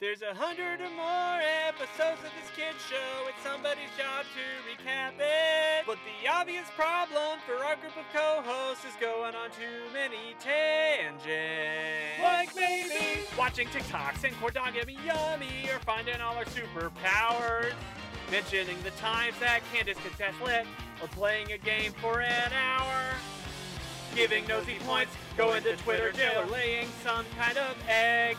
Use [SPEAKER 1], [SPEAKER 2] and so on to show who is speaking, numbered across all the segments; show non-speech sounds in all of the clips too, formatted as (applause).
[SPEAKER 1] There's a hundred or more episodes of this kid's show. It's somebody's job to recap it. But the obvious problem for our group of co-hosts is going on too many tangents. Like maybe watching TikToks and Cordogamy Yummy or finding all our superpowers. Mentioning the times that Candace could test lit or playing a game for an hour. Giving nosy points, going to Twitter jail or laying some kind of egg.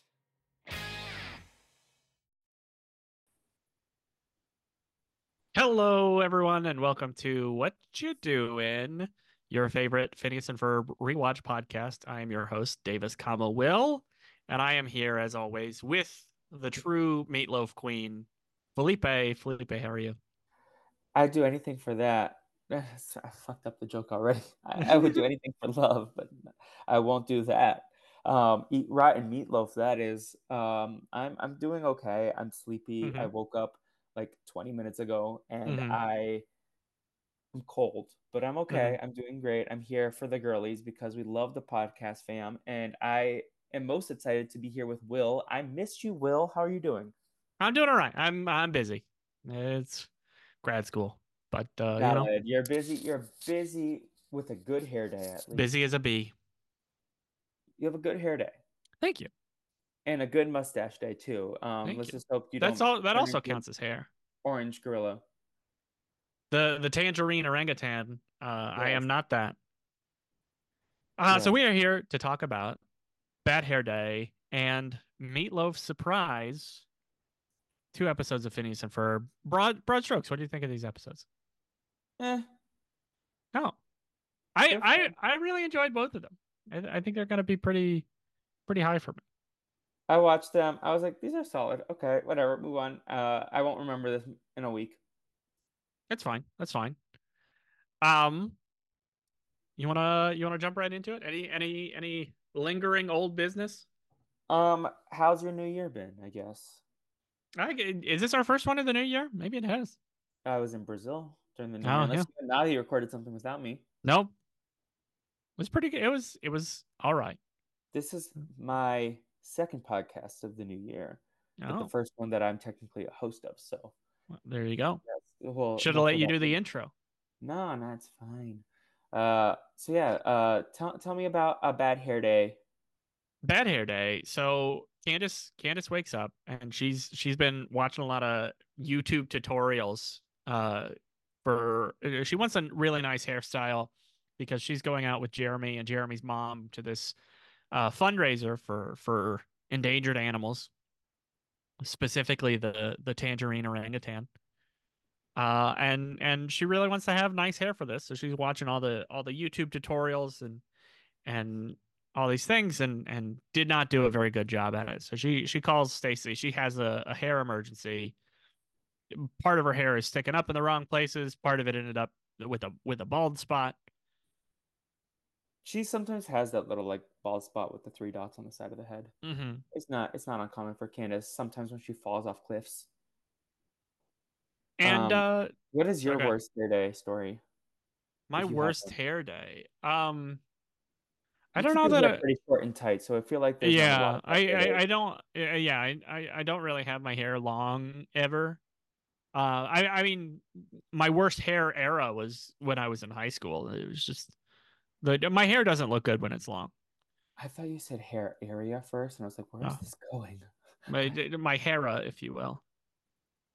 [SPEAKER 2] Hello, everyone, and welcome to What You Doing, your favorite Phineas and Ferb rewatch podcast. I am your host, Davis, comma Will, and I am here as always with the true meatloaf queen, Felipe. Felipe, how are you?
[SPEAKER 3] I'd do anything for that. (laughs) I fucked up the joke already. (laughs) I, I would do anything for love, but I won't do that. Um, eat rotten meatloaf. That is. Um, I'm I'm doing okay. I'm sleepy.
[SPEAKER 2] Mhm.
[SPEAKER 3] I woke up like 20 minutes ago, and
[SPEAKER 2] Mhm.
[SPEAKER 3] I I'm cold, but I'm okay. I'm doing great. I'm here for the girlies because we love the podcast, fam, and I am most excited to be here with Will. I missed you, Will. How are you doing?
[SPEAKER 2] I'm doing all right. I'm I'm busy. It's grad school, but uh, you know.
[SPEAKER 3] You're busy. You're busy with a good hair day at least.
[SPEAKER 2] busy as a bee.
[SPEAKER 3] You have a good hair day
[SPEAKER 2] Thank you.
[SPEAKER 3] And a good mustache day too. Um,
[SPEAKER 2] Thank
[SPEAKER 3] let's
[SPEAKER 2] you.
[SPEAKER 3] just hope you
[SPEAKER 2] That's
[SPEAKER 3] don't
[SPEAKER 2] all. That also counts as hair.
[SPEAKER 3] Orange gorilla.
[SPEAKER 2] The the tangerine orangutan. Uh, I am not that. Uh, so we are here to talk about Bad Hair Day and Meatloaf Surprise. Two episodes of Phineas and Ferb. Broad broad strokes. What do you think of these episodes?
[SPEAKER 3] Eh,
[SPEAKER 2] Oh, I I. I really enjoyed both of them. I, I think they're gonna be pretty pretty high for me.
[SPEAKER 3] I watched them. I was like, these are solid. Okay, whatever. Move on. Uh, I won't remember this in a week.
[SPEAKER 2] That's fine. That's fine. Um, you wanna you wanna jump right into it? Any any any lingering old business?
[SPEAKER 3] Um, how's your new year been? I guess
[SPEAKER 2] I, is this our first one of the new year? Maybe it has.
[SPEAKER 3] I was in Brazil during the new
[SPEAKER 2] Oh,
[SPEAKER 3] year. Unless you now you recorded something without me.
[SPEAKER 2] Nope. It was pretty good. It was it was all right.
[SPEAKER 3] This is my second podcast of the new year, but
[SPEAKER 2] Oh,
[SPEAKER 3] the first one that I'm technically a host of. So
[SPEAKER 2] well, there you go.
[SPEAKER 3] that's well.
[SPEAKER 2] Should have let you do the intro.
[SPEAKER 3] No, no, it's fine. Uh, so yeah, uh, tell tell me about a bad hair day.
[SPEAKER 2] Bad hair day. So Candace Candace wakes up and she's she's been watching a lot of YouTube tutorials. Uh, for she wants a really nice hairstyle because she's going out with Jeremy and Jeremy's mom to this uh, fundraiser for for endangered animals, specifically the the tangerine orangutan. Uh, and and she really wants to have nice hair for this, so she's watching all the all the YouTube tutorials and and all these things and and did not do a very good job at it. So she she calls Stacy. She has a, a hair emergency. Part of her hair is sticking up in the wrong places. Part of it ended up with a with a bald spot.
[SPEAKER 3] She sometimes has that little like bald spot with the three dots on the side of the head.
[SPEAKER 2] Mm-hmm.
[SPEAKER 3] It's not it's not uncommon for Candace. Sometimes when she falls off cliffs.
[SPEAKER 2] And
[SPEAKER 3] Um,
[SPEAKER 2] uh
[SPEAKER 3] What is your
[SPEAKER 2] Okay.
[SPEAKER 3] worst hair day story?
[SPEAKER 2] my
[SPEAKER 3] if you have
[SPEAKER 2] worst hair day. Um I don't know that I,
[SPEAKER 3] pretty short and tight, so I feel like there's not a lot
[SPEAKER 2] yeah, I, I. I don't yeah, I, I I don't really have my hair long ever. Uh I I mean my worst hair era was when I was in high school. It was just the my hair doesn't look good when it's long.
[SPEAKER 3] I thought you said hair area first, and I was like, where is
[SPEAKER 2] Oh.
[SPEAKER 3] this going?
[SPEAKER 2] My my hera, if you will.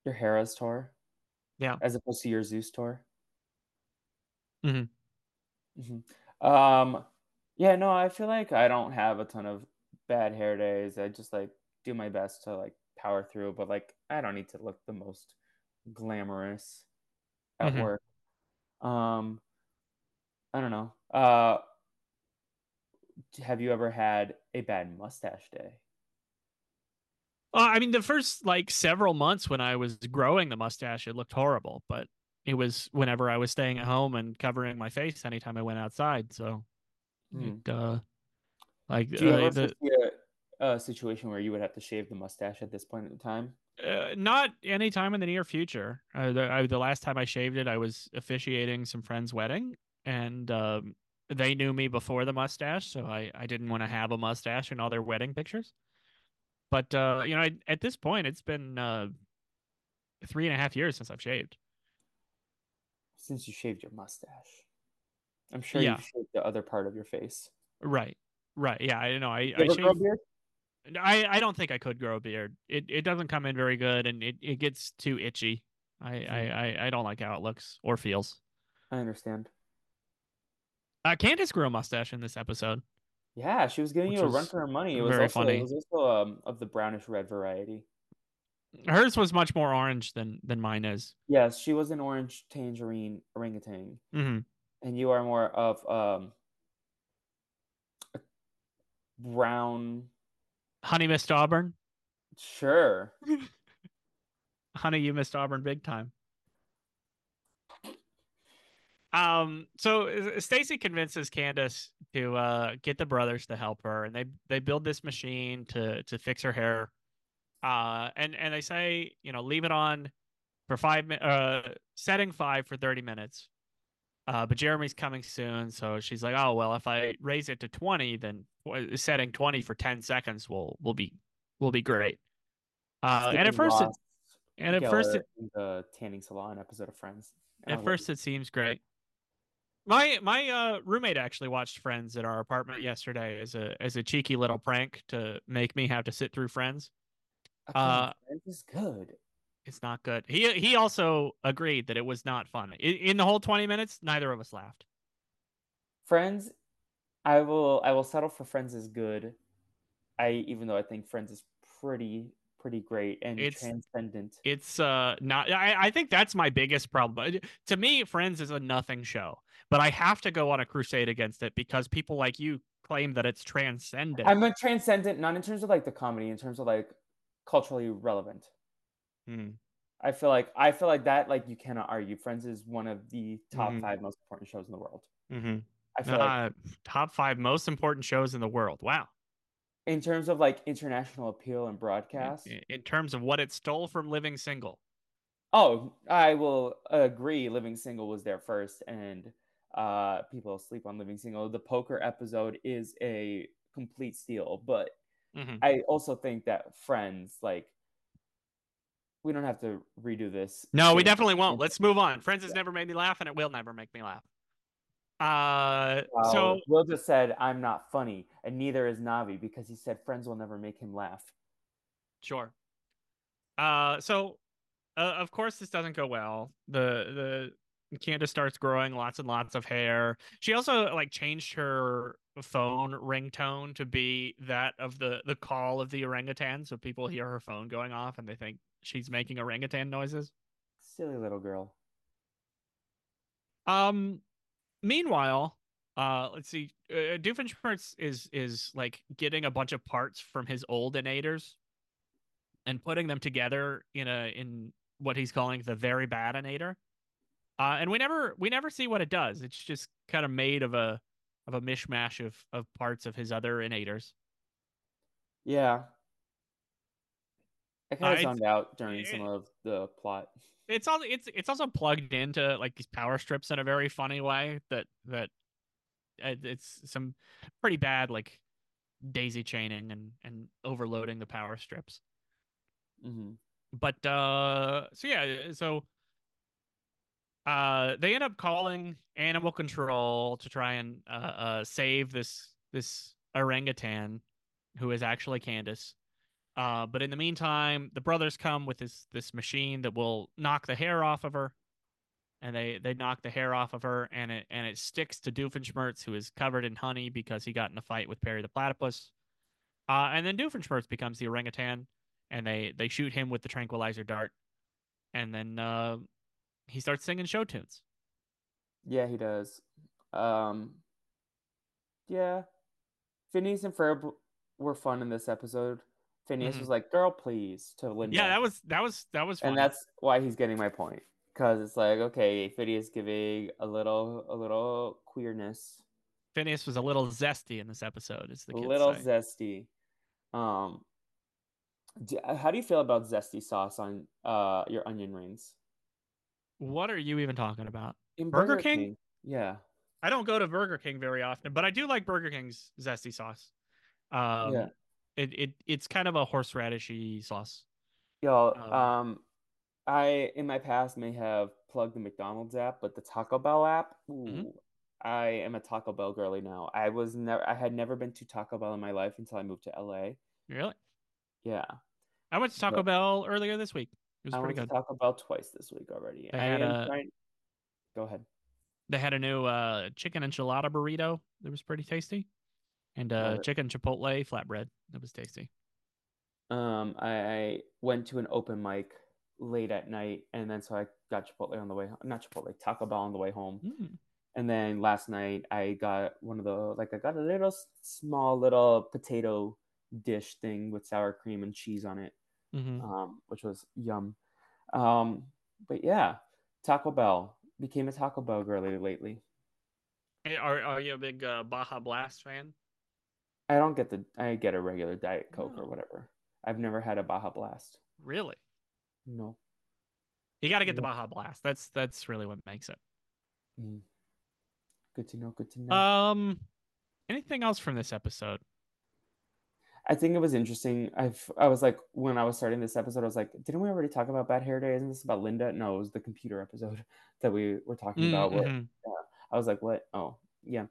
[SPEAKER 3] Your Hera's tour?
[SPEAKER 2] Yeah.
[SPEAKER 3] As opposed to your Zeus tour? Hmm Um, yeah, no, I feel like I don't have a ton of bad hair days. I just like do my best to like power through, but like I don't need to look the most glamorous at
[SPEAKER 2] Mhm.
[SPEAKER 3] work. Um, I don't know. Uh, have you ever had a bad mustache day?
[SPEAKER 2] Well, I mean, the first like several months when I was growing the mustache, it looked horrible, but it was whenever I was staying at home and covering my face anytime I went outside. So,
[SPEAKER 3] Hmm.
[SPEAKER 2] it, uh, like
[SPEAKER 3] Do you
[SPEAKER 2] uh,
[SPEAKER 3] ever
[SPEAKER 2] the,
[SPEAKER 3] a, a situation where you would have to shave the mustache at this point in time?
[SPEAKER 2] uh, not anytime in the near future. Uh, the, I, the last time I shaved it, I was officiating some friend's wedding, and um, they knew me before the mustache, so I, I didn't want to have a mustache in all their wedding pictures. But uh, you know, I, at this point, it's been uh, three and a half years since I've shaved.
[SPEAKER 3] Since you shaved your mustache, I'm sure
[SPEAKER 2] Yeah.
[SPEAKER 3] you've shaved the other part of your face.
[SPEAKER 2] Right, right. Yeah, I know. I
[SPEAKER 3] You
[SPEAKER 2] I
[SPEAKER 3] ever grow a beard?
[SPEAKER 2] I, I don't think I could grow a beard. It it doesn't come in very good, and it, it gets too itchy. I, I, I, I don't like how it looks or feels.
[SPEAKER 3] I understand.
[SPEAKER 2] Uh, Candace grew a mustache in this episode.
[SPEAKER 3] Yeah, she was giving you a run for her money. It was
[SPEAKER 2] very
[SPEAKER 3] also
[SPEAKER 2] funny.
[SPEAKER 3] it was also um, of the brownish red variety.
[SPEAKER 2] Hers was much more orange than than mine is.
[SPEAKER 3] Yes, she was an orange tangerine orangutan,
[SPEAKER 2] hmm
[SPEAKER 3] and you are more of um a brown.
[SPEAKER 2] Honey missed Auburn.
[SPEAKER 3] Sure. (laughs)
[SPEAKER 2] Honey, you missed Auburn big time. Um, so uh, Stacy convinces Candace to uh get the brothers to help her, and they they build this machine to to fix her hair. Uh, and and they say, you know, leave it on for five minutes. Uh, setting five for thirty minutes. Uh, but Jeremy's coming soon, so she's like, "Oh well, if I raise it to twenty, then setting twenty for ten seconds will will be will be great." Uh, and at first, it, and at first, it,
[SPEAKER 3] the tanning salon episode of Friends.
[SPEAKER 2] At first it seems great. My my uh, roommate actually watched Friends at our apartment yesterday as a as a cheeky little prank to make me have to sit through Friends.
[SPEAKER 3] like, "Oh, come on,
[SPEAKER 2] uh,
[SPEAKER 3] Friends is good.
[SPEAKER 2] It's not good. He he also agreed that it was not fun. In, in the whole twenty minutes, neither of us laughed.
[SPEAKER 3] Friends, I will I will settle for Friends is good. I even though I think Friends is pretty pretty great and
[SPEAKER 2] It's-
[SPEAKER 3] transcendent.
[SPEAKER 2] It's uh not. I I think that's my biggest problem. To me, Friends is a nothing show, but I have to go on a crusade against it because people like you claim that it's transcendent.
[SPEAKER 3] I'm a transcendent, not in terms of like the comedy, in terms of like culturally relevant.
[SPEAKER 2] Hmm.
[SPEAKER 3] I feel like I feel like that like you cannot argue. Friends is one of the top
[SPEAKER 2] Mhm.
[SPEAKER 3] five most important shows in the world.
[SPEAKER 2] Mm-hmm.
[SPEAKER 3] I feel like
[SPEAKER 2] Uh, top five most important shows in the world. Wow.
[SPEAKER 3] In terms of like international appeal and broadcast.
[SPEAKER 2] in, in terms of what it stole from Living Single.
[SPEAKER 3] Oh, I will agree. Living Single was there first, and uh, people sleep on Living Single. The poker episode is a complete steal, but
[SPEAKER 2] Mhm.
[SPEAKER 3] I also think that Friends, like, we don't have to redo this.
[SPEAKER 2] No, we definitely won't. Let's move on. Friends has never made me laugh, and it will never make me laugh. Uh,
[SPEAKER 3] Wow,
[SPEAKER 2] so
[SPEAKER 3] Will just said, "I'm not funny," and neither is Navi because he said Friends will never make him laugh.
[SPEAKER 2] sure. Uh, so uh, of course this doesn't go well. The the Candace starts growing lots and lots of hair. She also like changed her phone ringtone to be that of the the call of the orangutan, so people hear her phone going off and they think she's making orangutan noises.
[SPEAKER 3] Silly little girl.
[SPEAKER 2] Um, meanwhile, uh, let's see. Uh, Doofenshmirtz is is like getting a bunch of parts from his old innators and putting them together in a in what he's calling the very bad innator. Uh, and we never we never see what it does. It's just kind of made of a of a mishmash of of parts of his other innators.
[SPEAKER 3] Yeah. I kind
[SPEAKER 2] Uh,
[SPEAKER 3] of zoned out during
[SPEAKER 2] it-
[SPEAKER 3] some of the plot.
[SPEAKER 2] It's all it's it's also plugged into like these power strips in a very funny way that that uh, it's some pretty bad like daisy chaining and and overloading the power strips.
[SPEAKER 3] hmm
[SPEAKER 2] but uh so yeah so uh they end up calling animal control to try and uh, uh save this this orangutan who is actually Candace. Uh but in the meantime the brothers come with this this machine that will knock the hair off of her and they they knock the hair off of her and it and it sticks to Doofenshmirtz who is covered in honey because he got in a fight with Perry the platypus. Uh and then Doofenshmirtz becomes the orangutan and they they shoot him with the tranquilizer dart and then uh he starts singing show tunes
[SPEAKER 3] Yeah, he does. Um, yeah, Phineas and Ferb were fun in this episode. Phineas
[SPEAKER 2] Mhm.
[SPEAKER 3] was like, "Girl, please," to Linda.
[SPEAKER 2] Yeah, that was that was that was funny.
[SPEAKER 3] and that's why he's getting my point because it's like, okay, Phineas giving a little, a little queerness,
[SPEAKER 2] Phineas was a little zesty in this episode, as the
[SPEAKER 3] a little
[SPEAKER 2] say.
[SPEAKER 3] zesty. Um, d- how do you feel about zesty sauce on uh your onion rings?
[SPEAKER 2] what are you even talking about?
[SPEAKER 3] In
[SPEAKER 2] Burger King?
[SPEAKER 3] Yeah.
[SPEAKER 2] I don't go to Burger King very often, but I do like Burger King's zesty sauce. Um,
[SPEAKER 3] Yeah.
[SPEAKER 2] It, it it's kind of a horseradishy sauce.
[SPEAKER 3] Yo,
[SPEAKER 2] Um,
[SPEAKER 3] um, I in my past may have plugged the McDonald's app, but the Taco Bell app, ooh,
[SPEAKER 2] Mhm.
[SPEAKER 3] I am a Taco Bell girly now. I was never, I had never been to Taco Bell in my life until I moved to LA.
[SPEAKER 2] Really?
[SPEAKER 3] Yeah,
[SPEAKER 2] I went to Taco
[SPEAKER 3] But-
[SPEAKER 2] Bell earlier this week. It was
[SPEAKER 3] I
[SPEAKER 2] pretty
[SPEAKER 3] went
[SPEAKER 2] good.
[SPEAKER 3] to Taco Bell twice this week already.
[SPEAKER 2] They
[SPEAKER 3] I
[SPEAKER 2] had a-
[SPEAKER 3] trying- Go ahead.
[SPEAKER 2] They had a new uh, chicken enchilada burrito It was pretty tasty, and uh, chicken chipotle flatbread that was tasty.
[SPEAKER 3] Um, I, I went to an open mic late at night, and then so I got Chipotle on the way, not Chipotle, Taco Bell on the way home.
[SPEAKER 2] Mm.
[SPEAKER 3] And then last night I got one of the like I got a little small little potato dish thing with sour cream and cheese on it,
[SPEAKER 2] hmm
[SPEAKER 3] um, which was yum. Um, but yeah, Taco Bell became a Taco Bell girly lately.
[SPEAKER 2] Are are you a big uh, Baja Blast fan?
[SPEAKER 3] I don't get the I get a regular Diet Coke or
[SPEAKER 2] Oh.
[SPEAKER 3] whatever. I've never had a Baja Blast.
[SPEAKER 2] Really?
[SPEAKER 3] No.
[SPEAKER 2] You got to get the
[SPEAKER 3] Yeah.
[SPEAKER 2] Baja Blast. That's that's really what makes it.
[SPEAKER 3] Mm. Good to know. Good to know.
[SPEAKER 2] Um, anything else from this episode?
[SPEAKER 3] I think it was interesting. I've I was like when I was starting this episode, I was like, didn't we already talk about Bad Hair Day? Isn't this about Linda? No, it was the computer episode (laughs) that we were talking about. Where
[SPEAKER 2] Mhm.
[SPEAKER 3] I was like, what? Oh, yeah,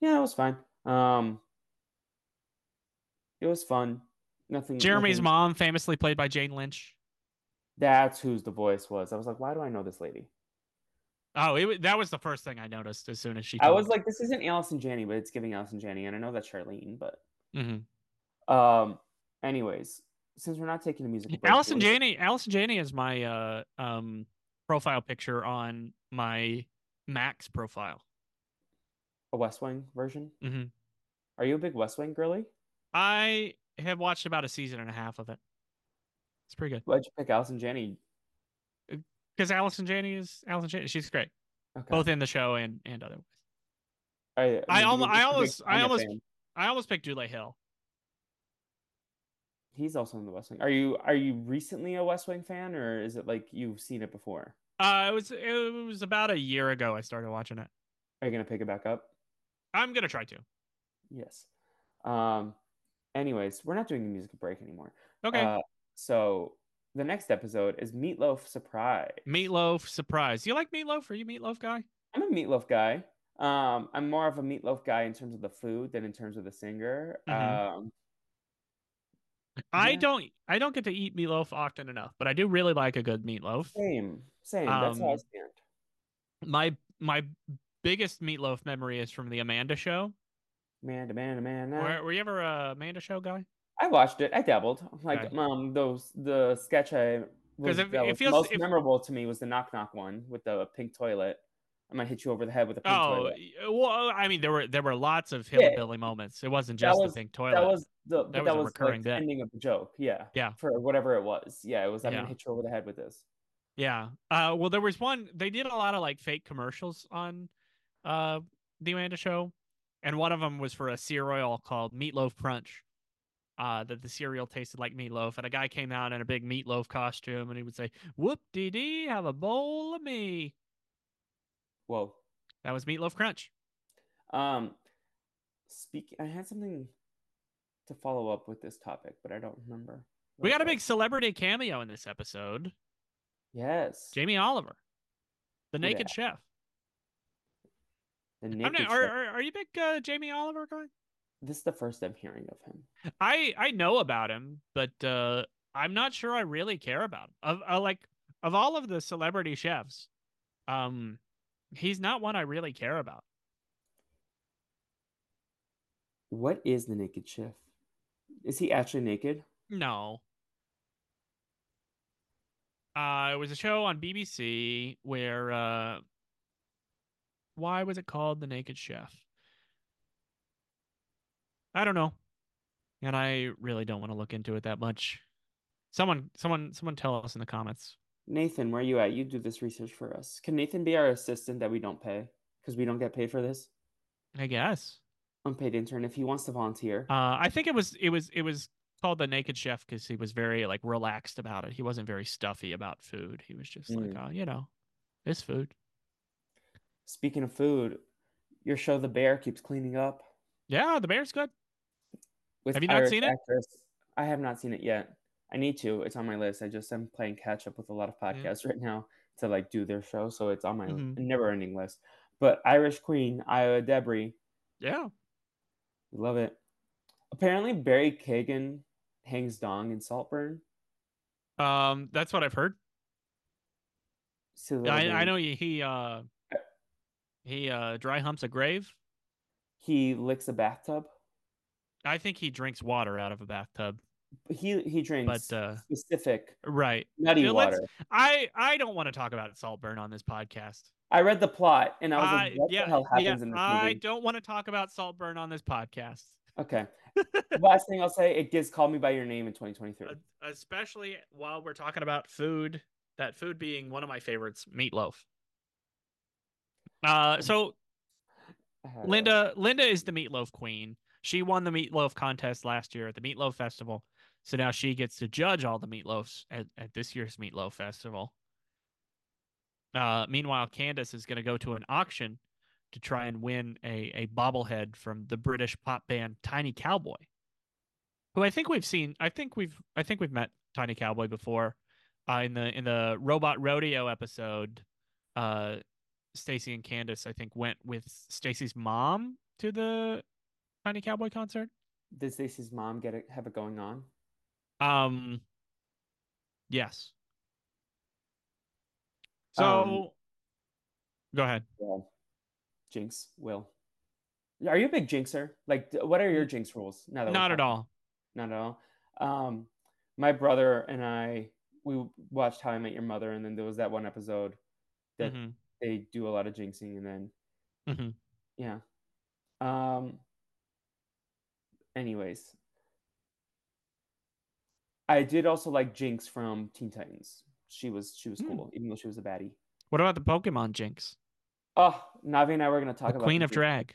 [SPEAKER 3] yeah, it was fine. Um, it was fun. Nothing.
[SPEAKER 2] Jeremy's
[SPEAKER 3] nothing-
[SPEAKER 2] mom, famously played by Jane Lynch.
[SPEAKER 3] That's whose the voice was. I was like, why do I know this lady?
[SPEAKER 2] Oh, it, that was the first thing I noticed as soon as she.
[SPEAKER 3] I was
[SPEAKER 2] me.
[SPEAKER 3] like, this isn't Allison Janney, but it's giving Allison Janney, and I know that's Charlene. But
[SPEAKER 2] Mhm.
[SPEAKER 3] um, anyways, since we're not taking a musical break,
[SPEAKER 2] Allison Janney. Allison Janney is my uh um profile picture on my Max profile.
[SPEAKER 3] a West Wing version.
[SPEAKER 2] hmm
[SPEAKER 3] Are you a big West Wing girly?
[SPEAKER 2] I have watched about a season and a half of it. It's pretty good
[SPEAKER 3] Why'd you pick Allison Janney?
[SPEAKER 2] because Allison Janney is Allison Janney. She's great,
[SPEAKER 3] Okay.
[SPEAKER 2] both in the show and and otherwise.
[SPEAKER 3] I,
[SPEAKER 2] I
[SPEAKER 3] you're
[SPEAKER 2] I
[SPEAKER 3] just a big
[SPEAKER 2] almost- I almost-
[SPEAKER 3] fan.
[SPEAKER 2] I almost picked Dule Hill.
[SPEAKER 3] He's also in the West Wing. Are you are you recently a West Wing fan, or is it like you've seen it before?
[SPEAKER 2] Uh, it was it was about a year ago I started watching it.
[SPEAKER 3] Are you gonna pick it back up?
[SPEAKER 2] I'm gonna try to.
[SPEAKER 3] Yes. Um. Anyways, we're not doing a musical break anymore.
[SPEAKER 2] Okay.
[SPEAKER 3] Uh, so the next episode is Meatloaf Surprise.
[SPEAKER 2] Meatloaf surprise. You like Meatloaf? Are you a Meatloaf guy?
[SPEAKER 3] I'm a Meatloaf guy. Um, I'm more of a Meatloaf guy in terms of the food than in terms of the singer.
[SPEAKER 2] Mhm.
[SPEAKER 3] Um,
[SPEAKER 2] I
[SPEAKER 3] Yeah.
[SPEAKER 2] don't I don't get to eat meatloaf often enough, but I do really like a good meatloaf.
[SPEAKER 3] same, same. That's how I
[SPEAKER 2] Um,
[SPEAKER 3] stand.
[SPEAKER 2] My my biggest meatloaf memory is from the Amanda show.
[SPEAKER 3] Man, man, man. man.
[SPEAKER 2] Were, were you ever a Amanda show guy?
[SPEAKER 3] I watched it. I dabbled. Like
[SPEAKER 2] Okay.
[SPEAKER 3] um, those the sketch I was,
[SPEAKER 2] if-
[SPEAKER 3] that was
[SPEAKER 2] feels-
[SPEAKER 3] most
[SPEAKER 2] if-
[SPEAKER 3] memorable to me was the knock knock one with the pink toilet. I might hit you over the head with a pink
[SPEAKER 2] Oh,
[SPEAKER 3] toilet.
[SPEAKER 2] y- well, I mean there were there were lots of
[SPEAKER 3] Yeah.
[SPEAKER 2] hillbilly moments. It wasn't just
[SPEAKER 3] was-
[SPEAKER 2] the pink toilet.
[SPEAKER 3] That was the
[SPEAKER 2] That
[SPEAKER 3] that,
[SPEAKER 2] was recurring
[SPEAKER 3] like, the ending of the joke. Yeah.
[SPEAKER 2] Yeah.
[SPEAKER 3] For whatever it was. Yeah, it was. I'm
[SPEAKER 2] Yeah.
[SPEAKER 3] gonna hit you over the head with this.
[SPEAKER 2] Yeah. Uh, well, there was one. They did a lot of like fake commercials on uh, the Amanda Show, and one of them was for a cereal called Meatloaf Crunch. Uh, that the cereal tasted like meatloaf, and a guy came out in a big meatloaf costume, and he would say, "Whoop dee dee, have a bowl of me."
[SPEAKER 3] Whoa.
[SPEAKER 2] That was Meatloaf Crunch.
[SPEAKER 3] Um, speak. I had something to follow up with this topic, but I don't remember.
[SPEAKER 2] We got a big celebrity cameo in this episode.
[SPEAKER 3] Yes.
[SPEAKER 2] Jamie Oliver, the Naked? Chef.
[SPEAKER 3] The
[SPEAKER 2] I'm not, are, are are you big uh, Jamie Oliver guy?
[SPEAKER 3] This is the first I'm hearing of him.
[SPEAKER 2] I I know about him, but uh, I'm not sure I really care about him. Of uh, like of all of the celebrity chefs, um, he's not one I really care about.
[SPEAKER 3] What is the naked chef? Is he actually naked?
[SPEAKER 2] No. Uh, it was a show on BBC where uh, why was it called The Naked Chef? I don't know. and I really don't want to look into it that much. Someone, someone, someone, tell us in the comments.
[SPEAKER 3] Nathan, where are you at? You do this research for us. Can Nathan be our assistant that we don't pay because we don't get paid for this?
[SPEAKER 2] I guess
[SPEAKER 3] unpaid intern if he wants to volunteer.
[SPEAKER 2] Uh, I think it was it was it was called the Naked Chef because he was very like relaxed about it. He wasn't very stuffy about food. He was just mm. like, oh, you know, it's food.
[SPEAKER 3] Speaking of food, your show The Bear keeps cleaning up.
[SPEAKER 2] Yeah, The Bear's good. With have you not seen actress. it?
[SPEAKER 3] I have not seen it yet. I need to. It's on my list. I just am playing catch up with a lot of podcasts right now to like do their show, so it's on my mm-hmm. never ending list. But Irish Queen, Ayo Edebiri.
[SPEAKER 2] Yeah.
[SPEAKER 3] Love it. Apparently Barry Keoghan hangs dong in Saltburn.
[SPEAKER 2] Um, that's what I've heard. So I, I know he he uh he uh dry humps a grave.
[SPEAKER 3] He licks a bathtub.
[SPEAKER 2] I think he drinks water out of a bathtub.
[SPEAKER 3] He he drinks but, uh, specific
[SPEAKER 2] right
[SPEAKER 3] nutty water.
[SPEAKER 2] I I don't want to talk about Saltburn on this podcast.
[SPEAKER 3] I read the plot and I was like, what
[SPEAKER 2] yeah,
[SPEAKER 3] the hell happens
[SPEAKER 2] yeah,
[SPEAKER 3] in this movie?
[SPEAKER 2] I don't want to talk about Saltburn on this podcast.
[SPEAKER 3] Okay. (laughs) Last thing I'll say, it gives Call Me By Your Name in 2023.
[SPEAKER 2] Especially while we're talking about food, that food being one of my favorites, meatloaf. Uh, so Linda Linda is the meatloaf queen. She won the meatloaf contest last year at the Meatloaf Festival. So now she gets to judge all the meatloafs at, at this year's Meatloaf Festival. Uh, meanwhile, Candace is going to go to an auction to try and win a, a bobblehead from the British pop band Tiny Cowboy, who I think we've seen. I think we've I think we've met Tiny Cowboy before uh, in the in the Robot Rodeo episode. Uh, Stacy and Candace, I think, went with Stacy's mom to the Tiny Cowboy concert.
[SPEAKER 3] Did Stacy's mom get it? Have it going on?
[SPEAKER 2] Um. Yes. So, um, go ahead.
[SPEAKER 3] Yeah. Jinx, Will. Are you a big jinxer? Like, what are your jinx rules?
[SPEAKER 2] Now that not at all.
[SPEAKER 3] Not at all. Um, my brother and I, we watched How I Met Your Mother, and then there was that one episode that mm-hmm. They do a lot of jinxing, and then,
[SPEAKER 2] mm-hmm.
[SPEAKER 3] yeah. Um. Anyways, I did also like Jinx from Teen Titans. She was she was mm. cool, even though she was a baddie.
[SPEAKER 2] What about the Pokemon Jinx?
[SPEAKER 3] Oh, Navi and I were going to talk
[SPEAKER 2] the
[SPEAKER 3] about
[SPEAKER 2] Queen of Drag.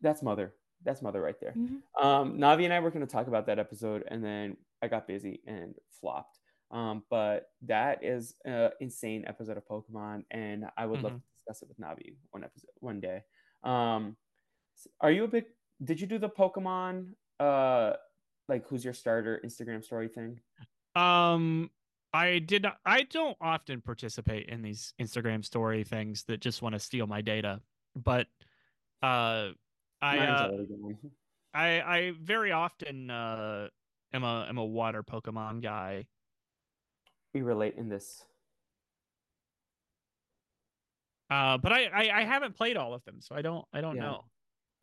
[SPEAKER 3] That's mother. That's mother right there. Mm-hmm. Um, Navi and I were going to talk about that episode, and then I got busy and flopped. Um, but that is an insane episode of Pokemon, and I would mm-hmm. love to discuss it with Navi one episode one day. Um, are you a big? Did you do the Pokemon? Uh, like who's your starter Instagram story thing?
[SPEAKER 2] Um, I did not, I don't often participate in these Instagram story things that just want to steal my data, but uh I uh, (laughs) I I very often uh am a am a water Pokemon guy.
[SPEAKER 3] We relate in this.
[SPEAKER 2] Uh but I I, I haven't played all of them, so I don't I don't yeah. know.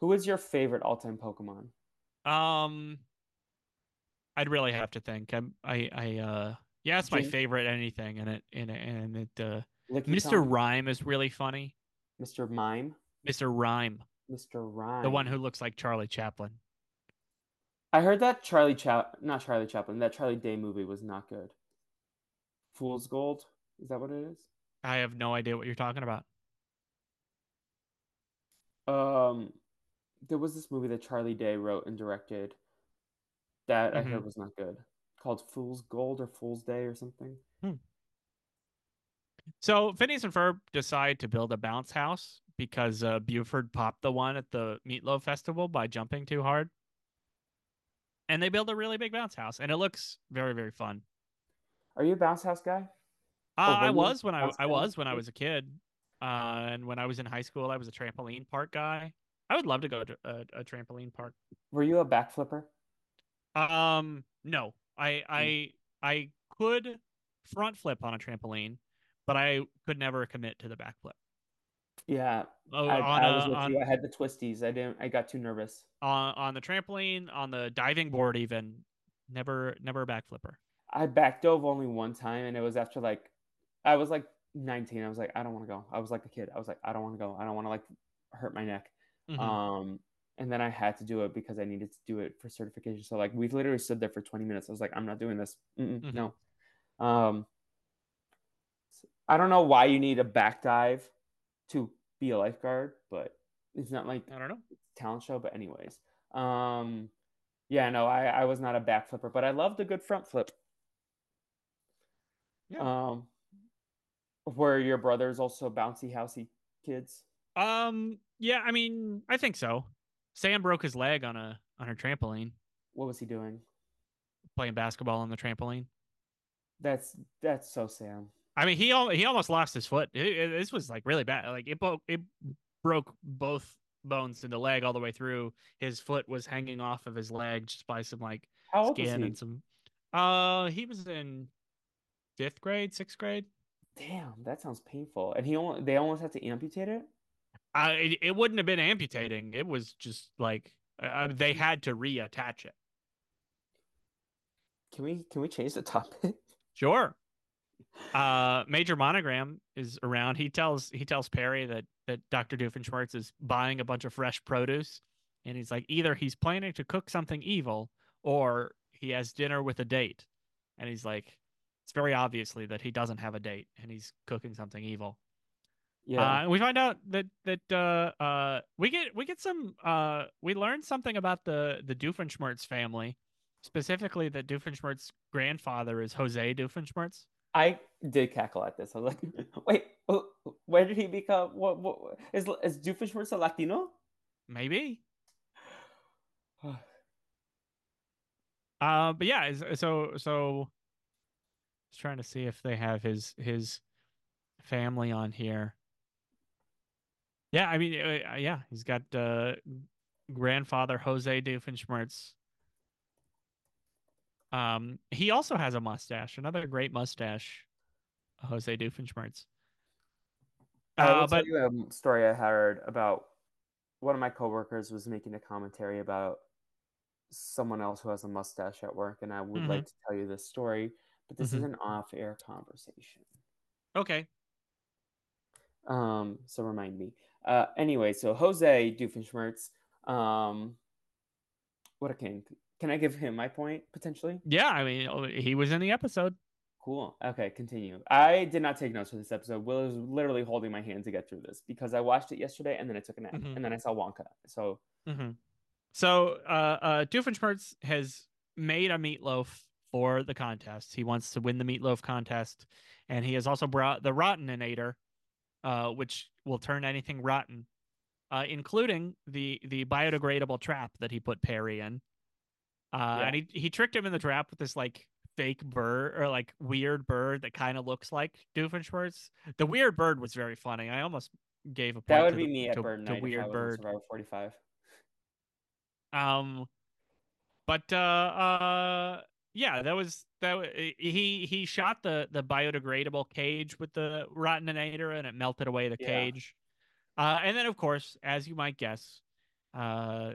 [SPEAKER 3] Who is your favorite all-time Pokemon?
[SPEAKER 2] Um I'd really have to think. I'm I I uh yeah, it's my favorite anything in it. In it, and it. Uh, Mr. Rime is really funny.
[SPEAKER 3] Mr. Mime.
[SPEAKER 2] Mr. Rime.
[SPEAKER 3] Mr. Rime.
[SPEAKER 2] The one who looks like Charlie Chaplin.
[SPEAKER 3] I heard that Charlie Chap, not Charlie Chaplin, that Charlie Day movie was not good. Fool's Gold. Is that what it is?
[SPEAKER 2] I have no idea what you're talking about.
[SPEAKER 3] Um, there was this movie that Charlie Day wrote and directed that mm-hmm. I heard mm-hmm. was not good called Fool's Gold or Fool's Day or something.
[SPEAKER 2] Hmm. So Phineas and Ferb decide to build a bounce house because uh, Buford popped the one at the Meatloaf Festival by jumping too hard. And they build a really big bounce house, and it looks very, very fun.
[SPEAKER 3] Are you a bounce house guy?
[SPEAKER 2] Uh, I was when I I was when I was a kid, uh, and when I was in high school, I was a trampoline park guy. I would love to go to a, a trampoline park.
[SPEAKER 3] Were you a backflipper?
[SPEAKER 2] Um, no, I. I I could front flip on a trampoline, but I could never commit to the back flip.
[SPEAKER 3] Yeah, oh, I, I, was with on, you. I had the twisties. I didn't. I got too nervous.
[SPEAKER 2] On on the trampoline, on the diving board, even never never a back flipper.
[SPEAKER 3] I back dove only one time, and it was after like I was like 19. I was like, I don't want to go. I was like a kid. I was like, I don't want to go. I don't want to like hurt my neck. Mm-hmm. Um, and then I had to do it because I needed to do it for certification. So like we've literally stood there for 20 minutes. I was like, I'm not doing this. Mm-mm,
[SPEAKER 2] Mhm.
[SPEAKER 3] No. Um, I don't know why you need a back dive to be a lifeguard, but it's not like
[SPEAKER 2] I don't know.
[SPEAKER 3] talent show. But anyways, um, yeah, no, I I was not a back flipper, but I loved a good front flip. Um, were your brothers also bouncy housey kids?
[SPEAKER 2] Um, yeah, I mean, I think so. Sam broke his leg on a on a trampoline
[SPEAKER 3] What was he doing?
[SPEAKER 2] playing basketball on the trampoline.
[SPEAKER 3] That's that's so Sam.
[SPEAKER 2] I mean, he al- he almost lost his foot. It- it- this was like really bad. Like it broke it broke both bones in the leg all the way through. His foot was hanging off of his leg just by some like
[SPEAKER 3] How
[SPEAKER 2] skin and some. Uh, he was in fifth grade, sixth grade.
[SPEAKER 3] Damn, that sounds painful. And he only they almost had to amputate it.
[SPEAKER 2] Uh, it, it wouldn't have been amputating. It was just like uh, they had to reattach it.
[SPEAKER 3] Can we can we change the topic? (laughs)
[SPEAKER 2] Sure. Uh, Major Monogram is around. He tells he tells Perry that that Dr. Doofenshmirtz is buying a bunch of fresh produce, and he's like either he's planning to cook something evil or he has dinner with a date, and he's like it's very obviously that he doesn't have a date and he's cooking something evil.
[SPEAKER 3] Yeah.
[SPEAKER 2] Uh, and we find out that that uh, uh, we get we get some uh, we learn something about the the Doofenshmirtz family, specifically that Doofenshmirtz's grandfather is Jose Doofenshmirtz.
[SPEAKER 3] I did cackle at this. I was like, (laughs) wait, wh- when did he become what what is is Doofenshmirtz a Latino?
[SPEAKER 2] Maybe. (sighs) Uh, but yeah, so so. Just trying to see if they have his his family on here. Yeah, I mean, uh, yeah, he's got uh, grandfather Jose Doofenshmirtz. Um, he also has a mustache, another great mustache, Jose Doofenshmirtz.
[SPEAKER 3] I will
[SPEAKER 2] Uh,
[SPEAKER 3] tell
[SPEAKER 2] but
[SPEAKER 3] you a story I heard about one of my coworkers was making a commentary about someone else who has a mustache at work, and I would
[SPEAKER 2] Mhm.
[SPEAKER 3] like to tell you this story, but this is
[SPEAKER 2] Mhm.
[SPEAKER 3] an off-air conversation.
[SPEAKER 2] okay,
[SPEAKER 3] Um, so remind me. Uh, anyway, so Jose Doofenshmirtz, um, what a king! Can I give him my point potentially?
[SPEAKER 2] yeah, I mean, oh, he was in the episode.
[SPEAKER 3] Cool. Okay, continue. I did not take notes for this episode. Will is literally holding my hand to get through this because I watched it yesterday and then I took a nap
[SPEAKER 2] Mhm.
[SPEAKER 3] and then I saw Wonka. So
[SPEAKER 2] hmm So uh, uh, Doofenshmirtz has made a meatloaf for the contest. He wants to win the meatloaf contest, and he has also brought the Rotteninator, uh, which will turn anything rotten, uh, including the the biodegradable trap that he put Perry in. Uh,
[SPEAKER 3] Yeah.
[SPEAKER 2] And he he tricked him in the trap with this like fake bird or like weird bird that kind of looks like Doofenshmirtz. The weird bird was very funny. I almost gave a point
[SPEAKER 3] that would
[SPEAKER 2] to
[SPEAKER 3] be
[SPEAKER 2] the-
[SPEAKER 3] me at
[SPEAKER 2] to,
[SPEAKER 3] Bird Night
[SPEAKER 2] weird bird.
[SPEAKER 3] Survivor 45.
[SPEAKER 2] Um, but uh, uh, yeah, that was that. wa- He he shot the the biodegradable cage with the rotteninator, and it melted away the
[SPEAKER 3] Yeah.
[SPEAKER 2] cage. Uh, and then of course, as you might guess, uh,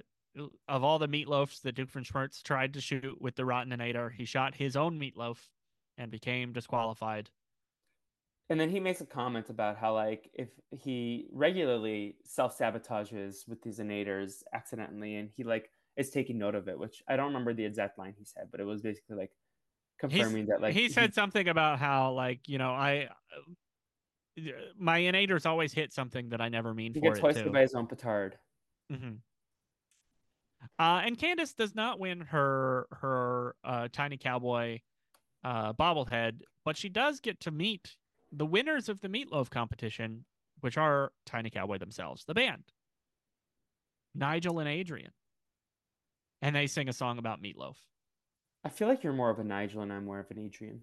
[SPEAKER 2] of all the meatloafs that Doofenshmirtz tried to shoot with the rotteninator, he shot his own meatloaf and became disqualified.
[SPEAKER 3] And then he makes a comment about how like if he regularly self sabotages with these innators accidentally, and he like is taking note of it, which I don't remember the exact line he said, but it was basically like confirming that like
[SPEAKER 2] he said something about how like you know I. My innators always hit something that I never mean
[SPEAKER 3] he
[SPEAKER 2] for
[SPEAKER 3] gets
[SPEAKER 2] it
[SPEAKER 3] hoisted by his own petard.
[SPEAKER 2] hmm Uh, and Candace does not win her her uh, tiny cowboy uh, bobblehead, but she does get to meet the winners of the meatloaf competition, which are Tiny Cowboy themselves, the band, Nigel and Adrian, and they sing a song about meatloaf.
[SPEAKER 3] I feel like you're more of a Nigel and I'm more of an Adrian.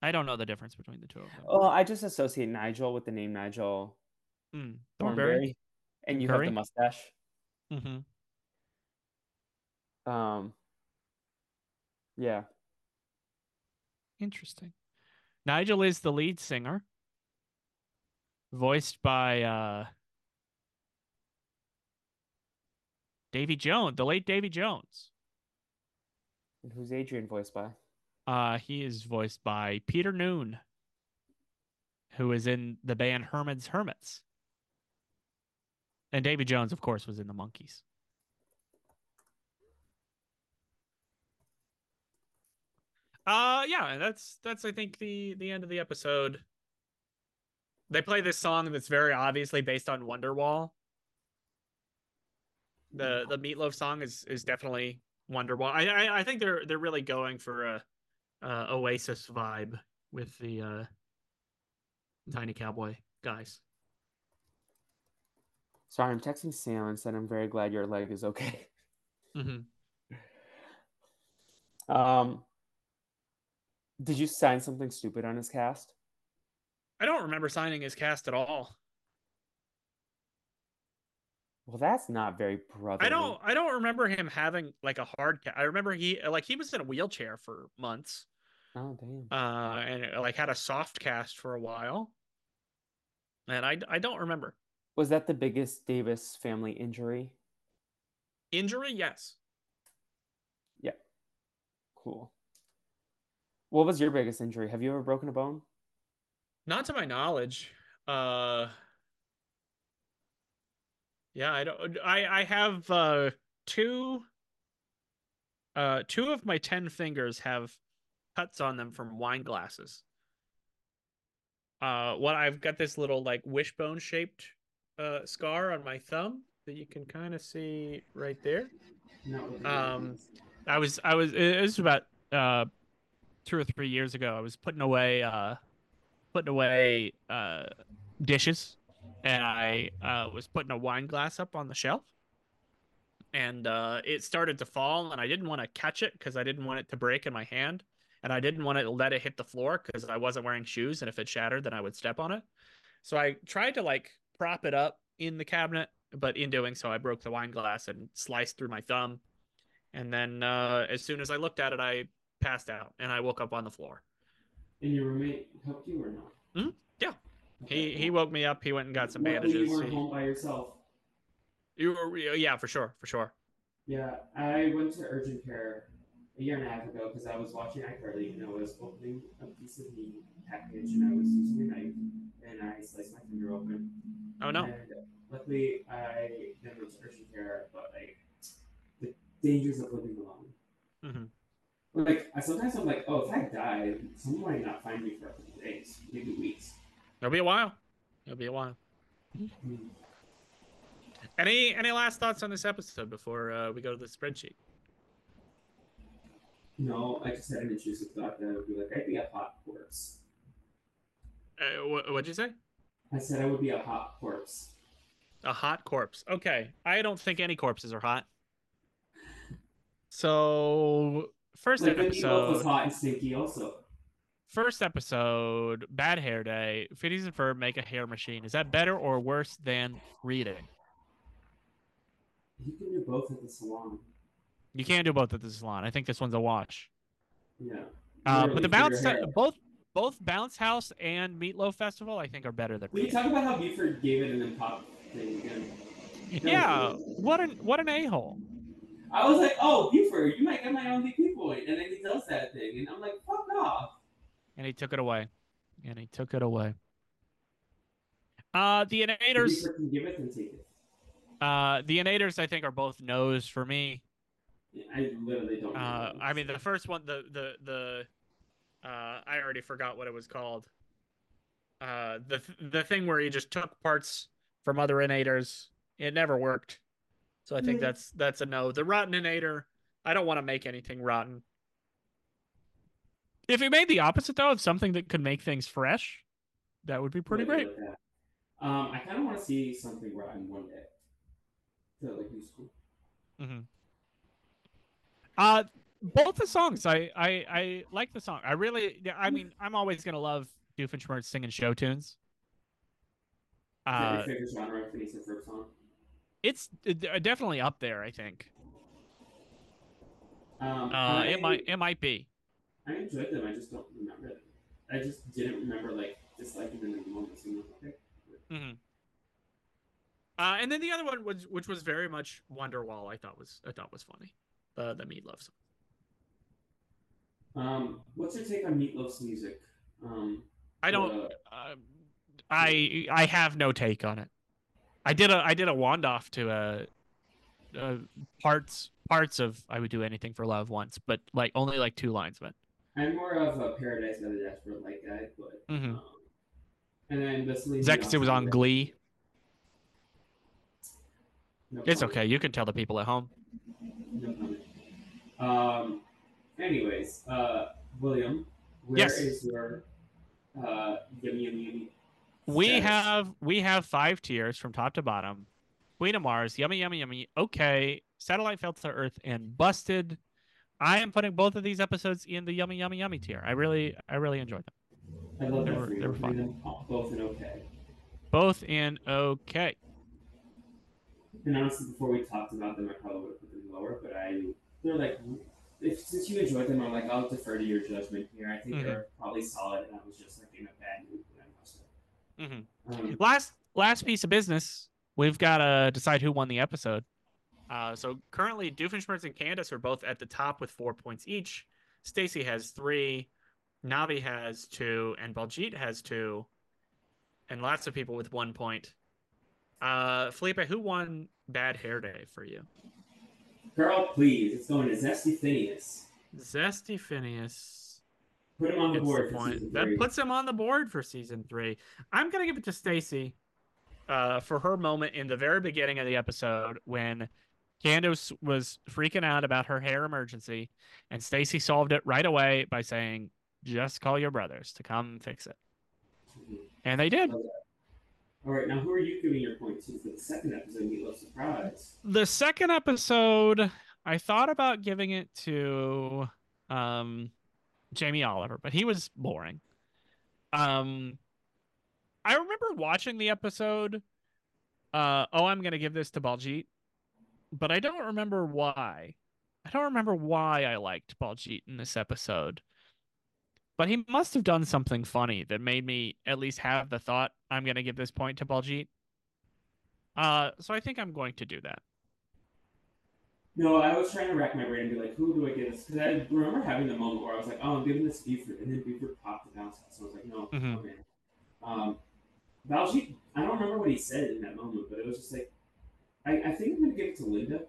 [SPEAKER 2] I don't know the difference between the two of them.
[SPEAKER 3] Well, I just associate Nigel with the name Nigel
[SPEAKER 2] Mm,
[SPEAKER 3] Thornberry, and you have the mustache.
[SPEAKER 2] Mm-hmm.
[SPEAKER 3] Um, yeah,
[SPEAKER 2] Interesting. Nigel is the lead singer, voiced by uh, Davy Jones, the late Davy Jones.
[SPEAKER 3] And who's Adrian voiced by?
[SPEAKER 2] Uh, he is voiced by Peter Noone, who is in the band Herman's Hermits. And Davy Jones, of course, was in the Monkees. Uh, yeah, that's that's I think the the end of the episode. They play this song that's very obviously based on Wonderwall, the the Meatloaf song is is definitely wonderful. I I, I think they're they're really going for a, a Oasis vibe with the uh Tiny Cowboy guys.
[SPEAKER 3] Sorry, I'm texting Sam and said I'm very glad your leg is okay.
[SPEAKER 2] hmm (laughs)
[SPEAKER 3] Um, did you sign something stupid on his cast?
[SPEAKER 2] I don't remember signing his cast at all.
[SPEAKER 3] Well, that's not very brotherly.
[SPEAKER 2] I don't I don't remember him having like a hard ca- I remember he like he was in a wheelchair for months.
[SPEAKER 3] Oh damn.
[SPEAKER 2] Uh and like had a soft cast for a while. And I I don't remember.
[SPEAKER 3] Was that the biggest Davis family injury?
[SPEAKER 2] Injury? Yes. Yeah.
[SPEAKER 3] Cool. What was your biggest injury? Have you ever broken a bone?
[SPEAKER 2] Not to my knowledge. Uh Yeah, I don't I I have uh two uh two of my 10 fingers have cuts on them from wine glasses. Uh what I've got this little like wishbone shaped uh scar on my thumb that you can kind of see right there. Um, I was I was it was about uh two or three years ago. I was putting away uh putting away uh dishes and I uh was putting a wine glass up on the shelf and uh it started to fall and I didn't want to catch it because I didn't want it to break in my hand and I didn't want to let it hit the floor because I wasn't wearing shoes and if it shattered then I would step on it. So I tried to like prop it up in the cabinet, but in doing so I broke the wine glass and sliced through my thumb and then uh, as soon as I looked at it, I passed out and I woke up on the floor.
[SPEAKER 3] And your roommate helped you or not?
[SPEAKER 2] Yeah. He he woke me up. He went and got some
[SPEAKER 3] Luckily
[SPEAKER 2] bandages.
[SPEAKER 3] You weren't
[SPEAKER 2] He-
[SPEAKER 3] home by yourself.
[SPEAKER 2] you were, yeah, for sure, for sure.
[SPEAKER 3] Yeah, I went to urgent care a year and a half ago because I was watching iCarly and I was opening a piece of meat package and I was using a knife and I sliced my finger open.
[SPEAKER 2] Oh no.
[SPEAKER 3] And luckily, I then went to urgent care, but like the dangers of living alone.
[SPEAKER 2] hmm
[SPEAKER 3] Like I sometimes I'm like, oh, if I die, someone might not find me for a couple days, maybe weeks.
[SPEAKER 2] It'll be a while. It'll be a while. Any any last thoughts on this episode before uh, we go to the spreadsheet?
[SPEAKER 3] No, I just had an intrusive thought that I would be like, I'd be a hot corpse.
[SPEAKER 2] Uh, wh- what'd you say?
[SPEAKER 3] I said I would be a hot corpse.
[SPEAKER 2] A hot corpse. Okay. I don't think any corpses are hot. So first
[SPEAKER 3] Like meatloaf was hot and stinky also.
[SPEAKER 2] First episode. Bad hair day. Phineas and Ferb make a hair machine. Is that better or worse than reading?
[SPEAKER 3] You can do both at the salon.
[SPEAKER 2] You can't do both at the salon. I think this one's a watch.
[SPEAKER 3] Yeah.
[SPEAKER 2] Uh, but the bounce, both both Bounce House and Meatloaf Festival, I think, are better than.
[SPEAKER 3] Will you talk about how Buford gave it then pop thing again?
[SPEAKER 2] Yeah, what an what an a hole.
[SPEAKER 3] I was like, oh, Buford, you might get my MVP point. And then he does that thing. And I'm like, fuck off.
[SPEAKER 2] And he took it away. And he took it away. Uh, the Innators,
[SPEAKER 3] give it and take it.
[SPEAKER 2] uh, the Innators, I think, are both no's for me.
[SPEAKER 3] Yeah, I literally don't.
[SPEAKER 2] Uh, I mean, the first one, the the the, uh, I already forgot what it was called. Uh, the the thing where he just took parts from other Innators, it never worked. So I think that's that's a no. The Rotten Innator, I don't want to make anything rotten. If it made the opposite though, of something that could make things fresh, that would be pretty great.
[SPEAKER 3] Um, I kind of want to see something rotten one day. Feel like new school.
[SPEAKER 2] hmm Uh, both the songs, I, I I like the song. I really, yeah, I mean, I'm always gonna love Doofenshmirtz singing show tunes. Uh,
[SPEAKER 3] your favorite genre of Phineas and Ferb song?
[SPEAKER 2] it's d- definitely up there. I think.
[SPEAKER 3] Um,
[SPEAKER 2] Uh,
[SPEAKER 3] I,
[SPEAKER 2] it might it might be.
[SPEAKER 3] I enjoyed them. I just don't remember them. I just didn't remember like disliking them in the moment. So like, okay.
[SPEAKER 2] hmm Uh, and then the other one was, which was very much Wonderwall. I thought was I thought was funny. The the Meatloaf song.
[SPEAKER 3] Um, what's your take on Meatloaf's music? Um,
[SPEAKER 2] I don't.
[SPEAKER 3] uh,
[SPEAKER 2] Uh, I I have no take on it. I did a I did a wand off to uh, uh parts parts of I would do anything for love once, but like only like two lines of it.
[SPEAKER 3] I'm more of a Paradise by the Dashboard Light guy, but
[SPEAKER 2] Mhm.
[SPEAKER 3] um, and then the Celine
[SPEAKER 2] Zex
[SPEAKER 3] Dion
[SPEAKER 2] was on Glee.
[SPEAKER 3] no
[SPEAKER 2] It's okay. You can tell the people at home.
[SPEAKER 3] No. Um. Anyways, uh, William, where is
[SPEAKER 2] Yes.
[SPEAKER 3] your uh yummy yummy yummy?
[SPEAKER 2] We
[SPEAKER 3] status?
[SPEAKER 2] have we have five tiers from top to bottom. Queen of Mars, yummy, yummy, yummy. Okay, satellite fell to Earth and busted. I am putting both of these episodes in the yummy, yummy, yummy tier. I really, I really enjoyed them.
[SPEAKER 3] I love
[SPEAKER 2] they
[SPEAKER 3] that
[SPEAKER 2] were- they were fun.
[SPEAKER 3] both in okay.
[SPEAKER 2] Both in okay.
[SPEAKER 3] And honestly, before we talked about them, I probably would have put them lower. But I, they're like, if since you enjoyed them, I'm like, I'll defer to your judgment here. I think
[SPEAKER 2] Mhm.
[SPEAKER 3] they're probably solid, and I was just like in a bad mood when I watched
[SPEAKER 2] hmm.
[SPEAKER 3] Um,
[SPEAKER 2] Last last piece of business. We've got to decide who won the episode. Uh, so currently, Doofenshmirtz and Candace are both at the top with four points each. Stacy has three, Navi has two, and Baljeet has two, and lots of people with one point. Uh, Felipe, who won Bad Hair Day for you?
[SPEAKER 3] Girl, please, it's going to Zesty Phineas.
[SPEAKER 2] Zesty Phineas.
[SPEAKER 3] Put him on the board
[SPEAKER 2] the
[SPEAKER 3] for
[SPEAKER 2] point.
[SPEAKER 3] season
[SPEAKER 2] That puts him on the board for season three. I'm gonna give it to Stacy uh, for her moment in the very beginning of the episode when Candace was freaking out about her hair emergency, and Stacy solved it right away by saying, "Just call your brothers to come fix it," and they did.
[SPEAKER 3] All right, now who are you giving your point to for the second episode? Meatloaf Surprise.
[SPEAKER 2] The second episode, I thought about giving it to um, Jamie Oliver, but he was boring. Um, I remember watching the episode. Uh, oh, I'm gonna give this to Baljeet, but I don't remember why. I don't remember why I liked Baljeet in this episode. But he must have done something funny that made me at least have the thought I'm gonna give this point to Baljeet. Uh, so I think I'm going to do that.
[SPEAKER 3] No, I was trying to rack my brain and be like, who do I give this? Because I remember having the moment where I was like, oh, I'm giving this to Buford, and then Buford popped the bounce house. So I was like, no,
[SPEAKER 2] Mhm.
[SPEAKER 3] okay. Um, Baljeet, I don't remember what he said in that moment, but it was just like, I, I think I'm gonna give it to Linda.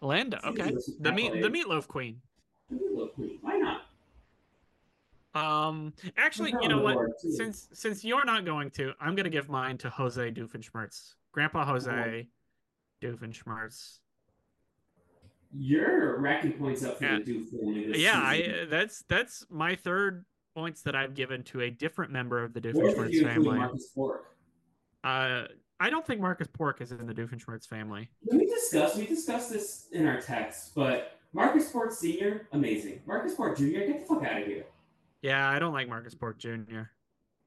[SPEAKER 2] Linda, okay. The meat, the meatloaf queen.
[SPEAKER 3] A little queen. Why not?
[SPEAKER 2] Um, actually, you know what? Since since you're not going to, I'm gonna give mine to Jose Doofenshmirtz, Grandpa Jose Doofenshmirtz.
[SPEAKER 3] You're racking points up for
[SPEAKER 2] Yeah.
[SPEAKER 3] the Duke
[SPEAKER 2] Yeah. I that's that's my third points that I've given to a different member of the Doofenshmirtz family. Uh, I don't think Marcus Pork is in the Doofenshmirtz family.
[SPEAKER 3] We discuss? We discussed this in our text, but Marcus Pork Senior, amazing. Marcus Pork Junior, get the fuck out of here.
[SPEAKER 2] Yeah, I don't like Marcus Pork Jr.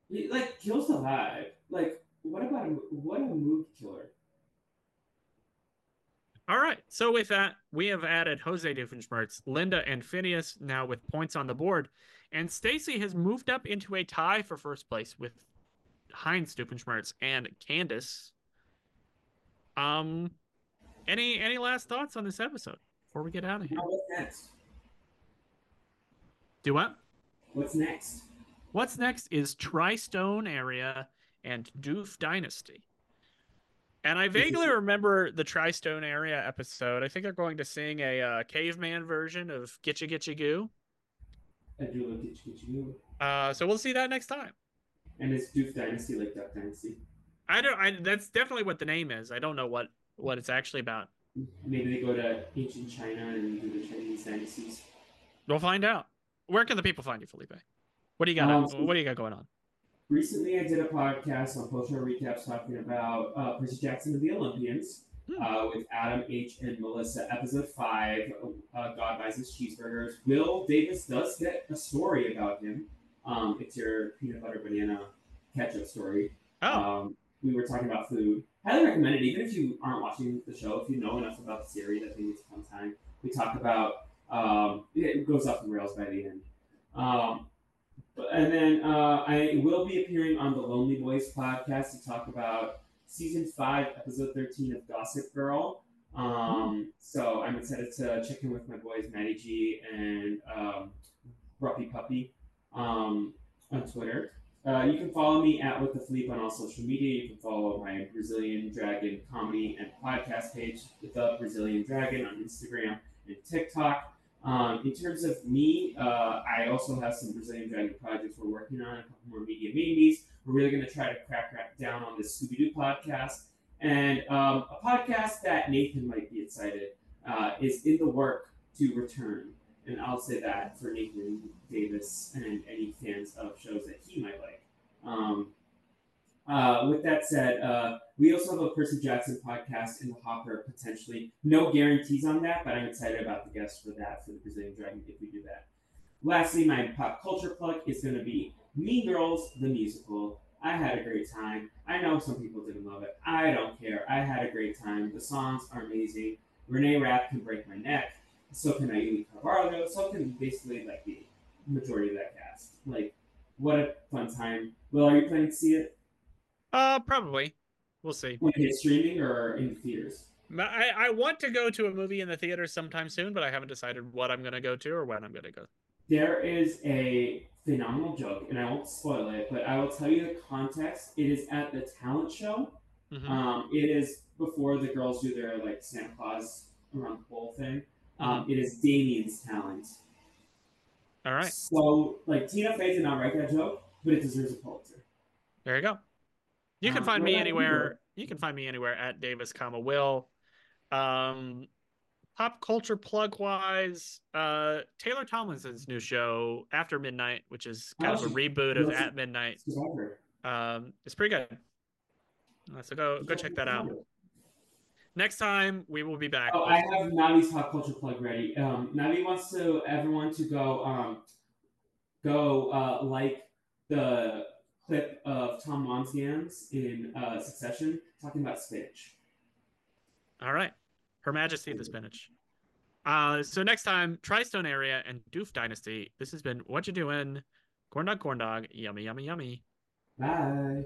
[SPEAKER 3] He like kills the vibe. Like, what about a, what a mood killer?
[SPEAKER 2] All right. So with that, we have added Jose Doofenshmirtz, Linda, and Phineas now with points on the board, and Stacy has moved up into a tie for first place with Heinz Doofenshmirtz and Candace. Um, any any last thoughts on this episode before we get out of here?
[SPEAKER 3] What's next?
[SPEAKER 2] Do what?
[SPEAKER 3] What's next?
[SPEAKER 2] What's next is Tri-Stone area and Doof Dynasty. And I vaguely remember the Tri-Stone area episode. I think they're going to sing a uh, caveman version of Gitchee Gitchee Goo.
[SPEAKER 3] I do love You.
[SPEAKER 2] Uh, so we'll see that next time.
[SPEAKER 3] And it's Doof Dynasty like Duck Dynasty.
[SPEAKER 2] I don't. I, that's definitely what the name is. I don't know what what it's actually about.
[SPEAKER 3] Maybe they go to ancient China and do the Chinese dynasties.
[SPEAKER 2] We'll find out. Where can the people find you, Felipe? What do you got?
[SPEAKER 3] Um,
[SPEAKER 2] what do you got going on?
[SPEAKER 3] Recently, I did a podcast on Post Show Recaps talking about uh, Percy Jackson and the Olympians
[SPEAKER 2] Hmm.
[SPEAKER 3] uh, with Adam H. and Melissa. Episode 5, uh, God Buys His Cheeseburgers. Will Davis does get a story about him. Um, it's your peanut butter banana ketchup story.
[SPEAKER 2] Oh,
[SPEAKER 3] Um, we were talking about food. Highly recommend it, even if you aren't watching the show. If you know enough about the series, I think it's a fun time. We talk about um, it goes off the rails by the end. Um, but, and then uh, I will be appearing on the Lonely Boys podcast to talk about season five, episode thirteen of Gossip Girl. Um, so I'm excited to check in with my boys Maddie G and um, Ruppy Puppy um, on Twitter. Uh, you can follow me at With the Fleep on all social media. You can follow my Brazilian Dragon comedy and podcast page, The Brazilian Dragon, on Instagram and TikTok. Um, in terms of me, uh, I also have some Brazilian Dragon projects we're working on, a couple more media maybes. We're really going to try to crack, crack down on this Scooby Doo podcast. And um, a podcast that Nathan might be excited uh, is in the work to return. And I'll say that for Nathan Davis and any fans of shows that he might like. Um, uh, with that said, uh, we also have a Percy Jackson podcast in the hopper potentially. No guarantees on that, but I'm excited about the guests for that for the Brazilian Dragon if we do that. Lastly, my pop culture plug is going to be Mean Girls the musical. I had a great time. I know some people didn't love it. I don't care. I had a great time. The songs are amazing. Renee Rapp can break my neck. So can Auliʻi Cravalho. So can basically like the majority of that cast. Like, what a fun time. Will, are you planning to see it?
[SPEAKER 2] Uh, probably. We'll see.
[SPEAKER 3] When it's streaming or in theaters?
[SPEAKER 2] I, I want to go to a movie in the theater sometime soon, but I haven't decided what I'm going to go to or when I'm going to go.
[SPEAKER 3] There is a phenomenal joke, and I won't spoil it, but I will tell you the context. It is at the talent show.
[SPEAKER 2] Mhm.
[SPEAKER 3] Um, it is before the girls do their like Santa Claus around the pole thing. Um, it is Damian's talent.
[SPEAKER 2] All right.
[SPEAKER 3] So like Tina Fey did not write that joke, but it deserves a Pulitzer.
[SPEAKER 2] There you go. You can
[SPEAKER 3] Um,
[SPEAKER 2] find me anywhere. You can find me anywhere at Davis, comma Will. Um, pop culture plug wise, uh, Taylor Tomlinson's new show After Midnight, which is kind of a
[SPEAKER 3] Oh,
[SPEAKER 2] reboot of. At Midnight. Um, it's pretty good. So go go check that out. Next time we will be back.
[SPEAKER 3] Oh, I have Navi's pop culture plug ready. Um, Navi wants to everyone to go um, go uh, like the clip of Tom Wambsgans in uh, Succession talking about spinach.
[SPEAKER 2] All right. Her Majesty the Spinach. Uh, so next time, Tristone area and Doof Dynasty. This has been What You Doing? Corn dog, corn dog. Yummy, yummy, yummy.
[SPEAKER 3] Bye.